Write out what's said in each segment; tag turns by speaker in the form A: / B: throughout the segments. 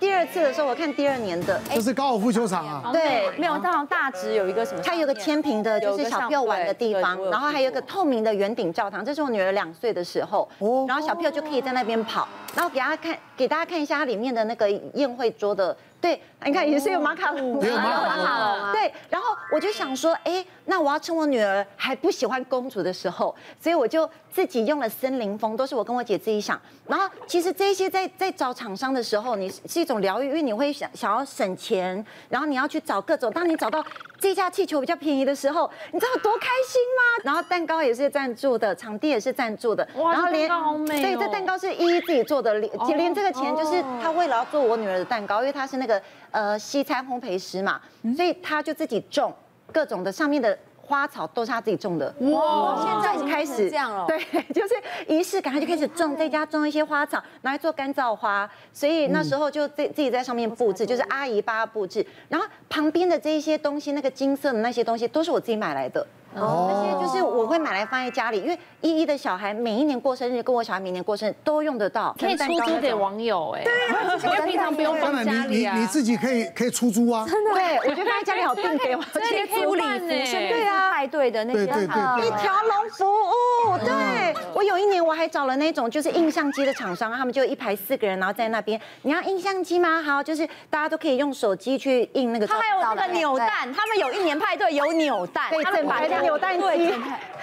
A: 第二次的时候，我看第二年的，
B: 这是高尔夫球场啊。
A: 对，
C: 没有，到大直有一个什么？
A: 它有个天平的，就是小朋友玩的地方，然后还有一个透明的圆顶教堂。这是我女儿两岁的时候，然后小朋友就可以在那边跑，然后给大家看，给大家看一下它里面的那个宴会桌的。对，你看也是有马卡龙，
B: 也有马卡龙。
A: 对，然后我就想说，哎，那我要趁我女儿还不喜欢公主的时候，所以我就自己用了森林风，都是我跟我姐自己想。然后其实这些在在找厂商的时候，你是一种疗愈，因为你会想想要省钱，然后你要去找各种。当你找到这架气球比较便宜的时候，你知道多开心吗？然后蛋糕也是赞助的，场地也是赞助的，然后连对，这蛋糕是依依自己做的，连连这个钱就是他为了要做我女儿的蛋糕，因为他是那个。呃，西餐烘焙师嘛，所以他就自己种各种的上面的花草都是他自己种的。哇，现在开始这样了，对，就是仪式感，他就开始种，在家种一些花草，拿来做干燥花。所以那时候就自自己在上面布置，就是阿姨帮他布置。然后旁边的这一些东西，那个金色的那些东西，都是我自己买来的。哦，那些就是我会买来放在家里，因为依依的小孩每一年过生日，跟我小孩每年过生日都用得到，
C: 可以出租给网友哎。对啊，因为平常不用放家里啊。
B: 你你你自己可以可以出租啊。
A: 真的，对，我觉得放在家里好定给我，
C: 这些租礼服，对啊，派对的那些，
B: 对对对，
A: 一条龙服务。对，我有一年我还找了那种就是印相机的厂商，他们就一排四个人，然后在那边，你要印相机吗？好，就是大家都可以用手机去印那个。
C: 他还有那个扭蛋，他们有一年派对有扭蛋，
A: 对，整排的扭蛋机。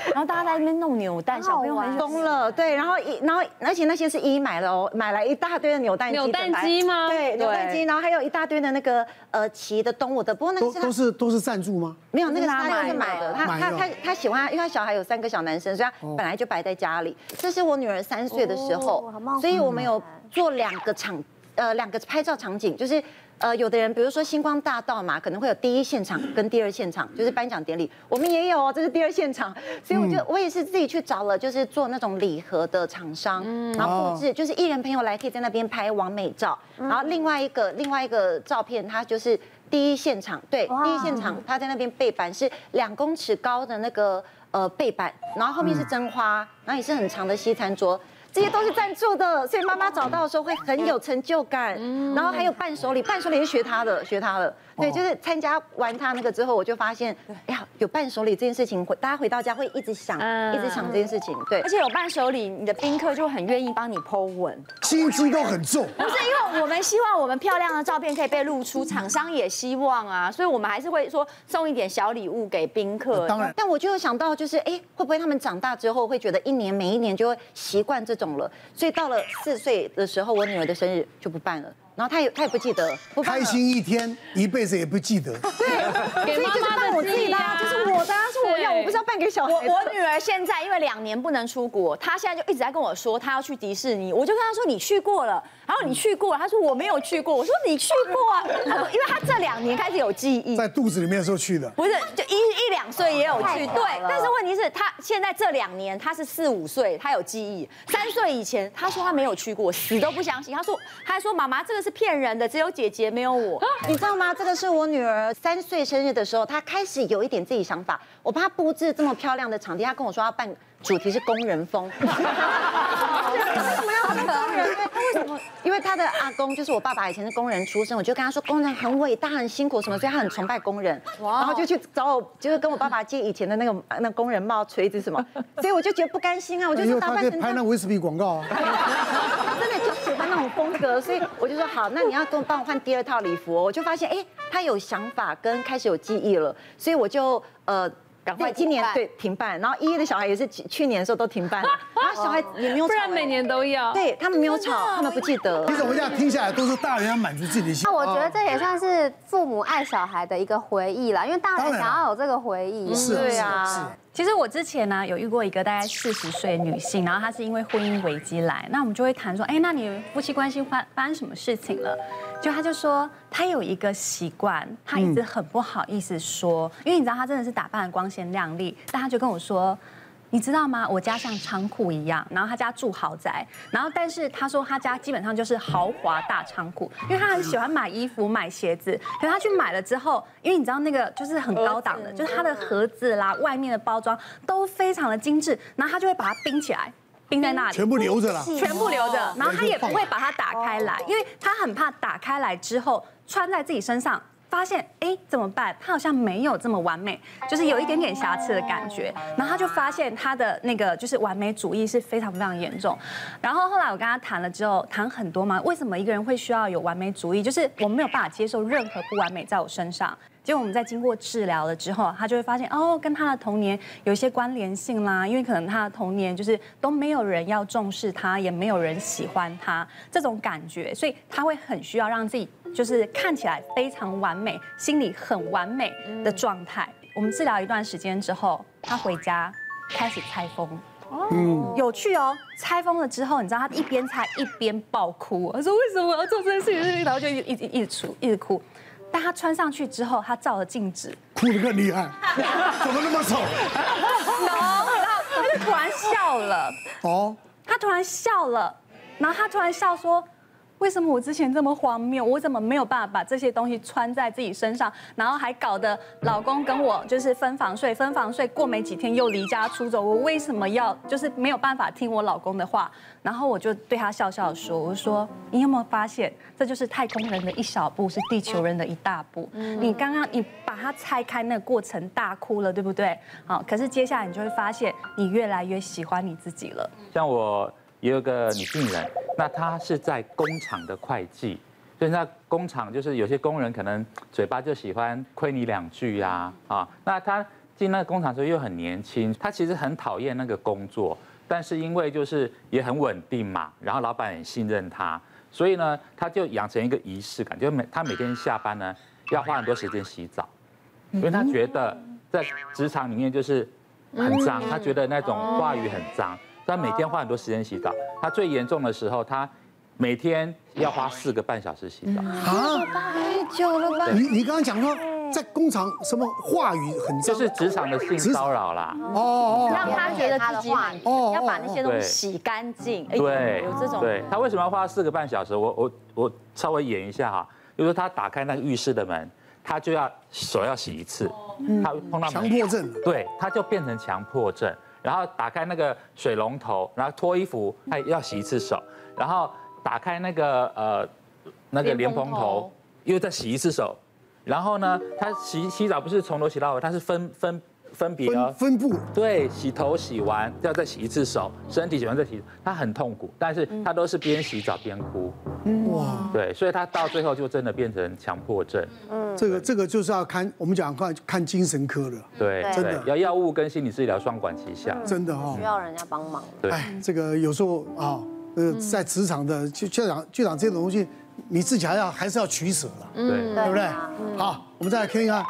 C: 然后大家在那边弄扭蛋，小朋友很
A: 疯了。对，然后一，然后而且那些是依依买了哦，买来一大堆的扭蛋机。
C: 扭蛋机吗？
A: 对，扭蛋机。然后还有一大堆的那个呃骑的动物的，不过那个
B: 都是都是赞助吗？
A: 没有，那个是他是买的。他他他他喜欢，因为他小孩有三个小男生，所以他本来就摆在家里。这是我女儿三岁的时候，所以我们有做两个场，呃，两个拍照场景，就是。呃，有的人，比如说星光大道嘛，可能会有第一现场跟第二现场，就是颁奖典礼，我们也有哦，这是第二现场，所以我就我也是自己去找了，就是做那种礼盒的厂商，然后布置，就是艺人朋友来可以在那边拍完美照，然后另外一个另外一个照片，它就是第一现场，对，第一现场他在那边背板是两公尺高的那个呃背板，然后后面是真花，然后也是很长的西餐桌。这些都是赞助的，所以妈妈找到的时候会很有成就感。然后还有伴手礼，伴手礼是学他的，学他的。对，就是参加完他那个之后，我就发现，哎呀，有伴手礼这件事情，回大家回到家会一直想，一直想这件事情。对，
C: 而且有伴手礼，你的宾客就很愿意帮你 po 文，
B: 心机都很重。
C: 不是因为我们希望我们漂亮的照片可以被露出，厂商也希望啊，所以我们还是会说送一点小礼物给宾客。
B: 当然，
A: 但我就有想到，就是哎，会不会他们长大之后会觉得一年每一年就会习惯这种了，所以到了四岁的时候，我女儿的生日就不办了。然后他也他也不记得，不
B: 开心一天，一辈子也不记得。
A: 对，给妈妈办我自己的，就是我的，是我要，我不是要办给小孩。
C: 我我女儿现在因为两年不能出国，她现在就一直在跟我说她要去迪士尼，我就跟她说你去过了，然后你去过了，她说我没有去过，我说你去过啊，她说因为她这两年开始有记忆，
B: 在肚子里面的时候去的，
C: 不是就一一两岁也有去，对，但是问题是她现在这两年她是四五岁，她有记忆，三岁以前她说她没有去过，死都不相信，她说她还说妈妈这个。是骗人的，只有姐姐没有我，
A: 你知道吗？这个是我女儿三岁生日的时候，她开始有一点自己想法。我帮她布置这么漂亮的场地，他跟我说要办主题是工人风。为什么要办工人？他为什么？因为他的阿公就是我爸爸，以前是工人出身，我就跟他说工人很伟大、很辛苦什么，所以他很崇拜工人。然后就去找我，就是跟我爸爸借以前的那个那工人帽、锤子什么。所以我就觉得不甘心啊，我就说打扮成
B: 拍那威士忌广告啊。
A: 真的那种风格，所以我就说好，那你要跟我帮我换第二套礼服，我就发现哎，他有想法跟开始有记忆了，所以我就呃。赶快今年对停办，然后依依的小孩也是去年的时候都停办，然后小孩也没有吵，
C: 不然每年都要。
A: 对他们没有吵，他们不记得。
B: 其实我们这样听下来，都是大人要满足自己的心。
D: 那我觉得这也算是父母爱小孩的一个回忆啦，因为大人想要有这个回忆。
B: 是，对啊。
E: 其实我之前呢有遇过一个大概四十岁的女性，然后她是因为婚姻危机来，那我们就会谈说，哎，那你夫妻关系发发生什么事情了？就她就说她有一个习惯，她一直很不好意思说，因为你知道她真的是打扮的光鲜亮丽，但她就跟我说。你知道吗？我家像仓库一样，然后他家住豪宅，然后但是他说他家基本上就是豪华大仓库，因为他很喜欢买衣服、买鞋子，可是他去买了之后，因为你知道那个就是很高档的，就是他的盒子啦、外面的包装都非常的精致，然后他就会把它冰起来。冰在那里，
B: 全部留着了。
E: 全部留着，然后他也不会把它打开来，因为他很怕打开来之后穿在自己身上。发现哎，怎么办？他好像没有这么完美，就是有一点点瑕疵的感觉。然后他就发现他的那个就是完美主义是非常非常严重。然后后来我跟他谈了之后，谈很多嘛，为什么一个人会需要有完美主义？就是我没有办法接受任何不完美在我身上。结果我们在经过治疗了之后，他就会发现哦，跟他的童年有一些关联性啦。因为可能他的童年就是都没有人要重视他，也没有人喜欢他这种感觉，所以他会很需要让自己就是看起来非常完美，心里很完美的状态。我们治疗一段时间之后，他回家开始拆封。哦，有趣哦！拆封了之后，你知道他一边拆一边爆哭。他说：“为什么我要做这件事情？”然后就一直一直哭，一直哭。但他穿上去之后，他照了镜子，
B: 哭得更厉害，怎么那么丑？
E: 然后他就突然笑了。哦，他突然笑了，然后他突然笑说。为什么我之前这么荒谬？我怎么没有办法把这些东西穿在自己身上？然后还搞得老公跟我就是分房睡，分房睡过没几天又离家出走。我为什么要就是没有办法听我老公的话？然后我就对他笑笑说：“我说你有没有发现，这就是太空人的一小步，是地球人的一大步？你刚刚你把它拆开那个过程大哭了，对不对？好，可是接下来你就会发现，你越来越喜欢你自己了。
F: 像我。”也有个女病人，那她是在工厂的会计，所以那工厂就是有些工人可能嘴巴就喜欢亏你两句呀，啊，那她进那个工厂时候又很年轻，她其实很讨厌那个工作，但是因为就是也很稳定嘛，然后老板很信任她，所以呢，她就养成一个仪式感，就每她每天下班呢要花很多时间洗澡，因为她觉得在职场里面就是很脏，她觉得那种话语很脏。他每天花很多时间洗澡，他最严重的时候，他每天要花四个半小时洗澡。
B: 啊，
A: 太久了吧？
B: 你你刚刚讲说在工厂什么话语很脏，
F: 就是职场的性骚扰啦。
C: 哦哦，让他觉得自己哦，要把那些东西洗干净。
F: 对，
C: 有这种。
F: 对，他为什么要花四个半小时？我我我稍微演一下哈，就是他打开那个浴室的门，他就要手要洗一次，他碰到
B: 强迫症，
F: 对，他就变成强迫症。然后打开那个水龙头，然后脱衣服，他要洗一次手，然后打开那个呃那个莲蓬头，又再洗一次手，然后呢，他洗洗澡不是从头洗到尾，他是分分分别哦，
B: 分布，
F: 对，洗头洗完要再洗一次手，身体洗完再洗，他很痛苦，但是他都是边洗澡边哭，哇，对，所以他到最后就真的变成强迫症。
B: 嗯。这个这个就是要看我们讲看看精神科的，
F: 对，真的要药物跟心理治疗双管齐下，
B: 真的哈，
D: 需要人家帮忙。
F: 对，
B: 这个有时候啊，呃，在职场的就就长就长这种东西，你自己还要还是要取舍了，
F: 对，
B: 对不对？好，我们再来听一下。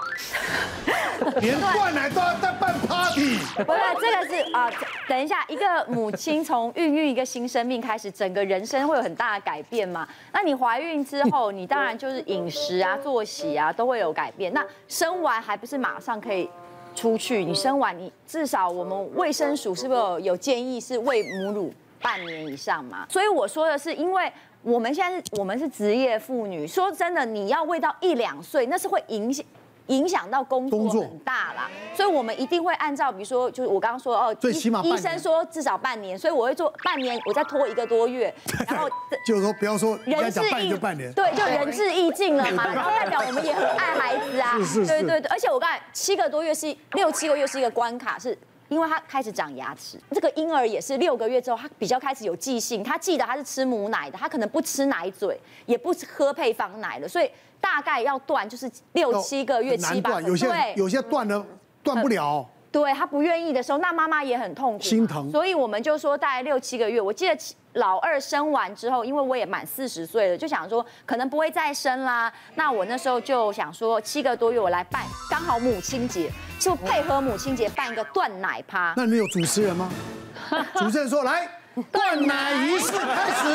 B: 连断奶都要在办 party。
C: 不是，这个是啊，等一下，一个母亲从孕育一个新生命开始，整个人生会有很大的改变嘛。那你怀孕之后，你当然就是饮食啊、作息啊都会有改变。那生完还不是马上可以出去？你生完，你至少我们卫生署是不是有有建议是喂母乳半年以上嘛？所以我说的是，因为我们现在是我们是职业妇女，说真的，你要喂到一两岁，那是会影响。影响到工作很大啦，所以我们一定会按照，比如说，就是我刚刚说哦，
B: 最起码
C: 医生说至少半年，所以我会做半年，我再拖一个多月，然后
B: 就是说不要说人至意，
C: 对，就仁至义尽了嘛，然后代表我们也很爱孩子啊，对对对，而且我刚才七个多月是六七个月是一个关卡，是因为他开始长牙齿，这个婴儿也是六个月之后，他比较开始有记性，他记得他是吃母奶的，他可能不吃奶嘴，也不喝配方奶了，所以。大概要断就是六七个月，七八个月，
B: 有些有些断了断不了。
C: 对，他不愿意的时候，那妈妈也很痛苦，
B: 心疼。
C: 所以我们就说大概六七个月。我记得老二生完之后，因为我也满四十岁了，就想说可能不会再生啦。那我那时候就想说七个多月我来办，刚好母亲节，就配合母亲节办一个断奶趴。
B: 那你有主持人吗？主持人说来。断奶仪式开始，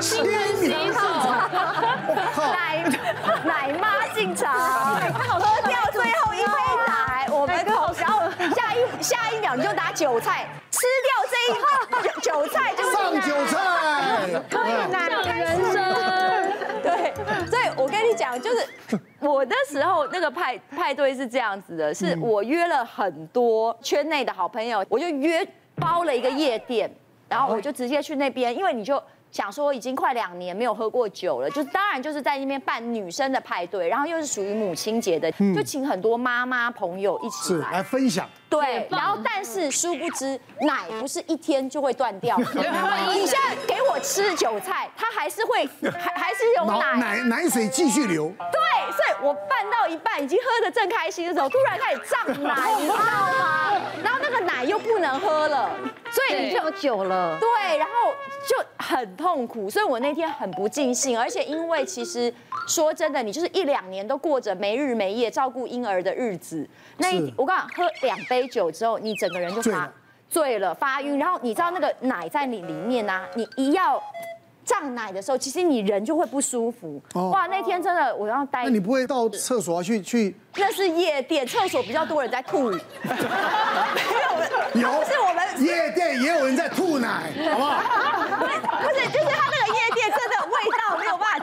B: 新娘进场，
C: 奶奶妈进场，你就拿韭菜吃掉这一韭菜，就
B: 上韭菜，
C: 可以拿人生，对，所以我跟你讲，就是我的时候那个派派对是这样子的，是我约了很多圈内的好朋友，我就约。包了一个夜店，然后我就直接去那边，因为你就。想说已经快两年没有喝过酒了，就是当然就是在那边办女生的派对，然后又是属于母亲节的，就请很多妈妈朋友一起来，
B: 来分享。
C: 对，然后但是殊不知奶不是一天就会断掉，你现在给我吃韭菜，它还是会还还是有奶
B: 奶奶水继续流。
C: 对，所以我拌到一半已经喝的正开心的时候，突然开始胀奶，你知道吗？然后那个奶又不能喝了，所以你就
A: 久了。
C: 对，然后就很痛苦，所以我那天很不尽兴，而且因为其实说真的，你就是一两年都过着没日没夜照顾婴儿的日子，那一我刚刚喝两杯。杯酒之后，你整个人就发醉了，发晕。然后你知道那个奶在你里面啊，你一要胀奶的时候，其实你人就会不舒服。哦哇，那天真的我要待。
B: 那你不会到厕所去去？
C: 那是夜店，厕所比较多人在吐。没
B: 有，有是我们夜店也有人在吐奶，好不好？
C: 不是，就是他那个夜店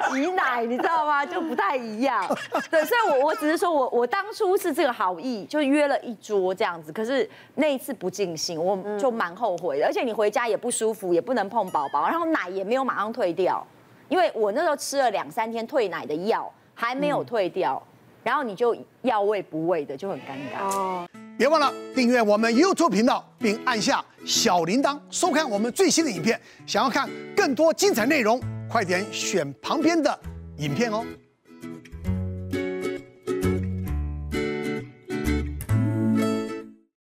C: 挤奶，你知道吗？就不太一样。对，所以我我只是说我我当初是这个好意，就约了一桌这样子。可是那一次不尽兴，我就蛮后悔的。而且你回家也不舒服，也不能碰宝宝，然后奶也没有马上退掉，因为我那时候吃了两三天退奶的药，还没有退掉，然后你就要喂不喂的，就很尴尬。哦。
B: 别忘了订阅我们 YouTube 频道，并按下小铃铛，收看我们最新的影片。想要看更多精彩内容，快点选旁边的影片哦。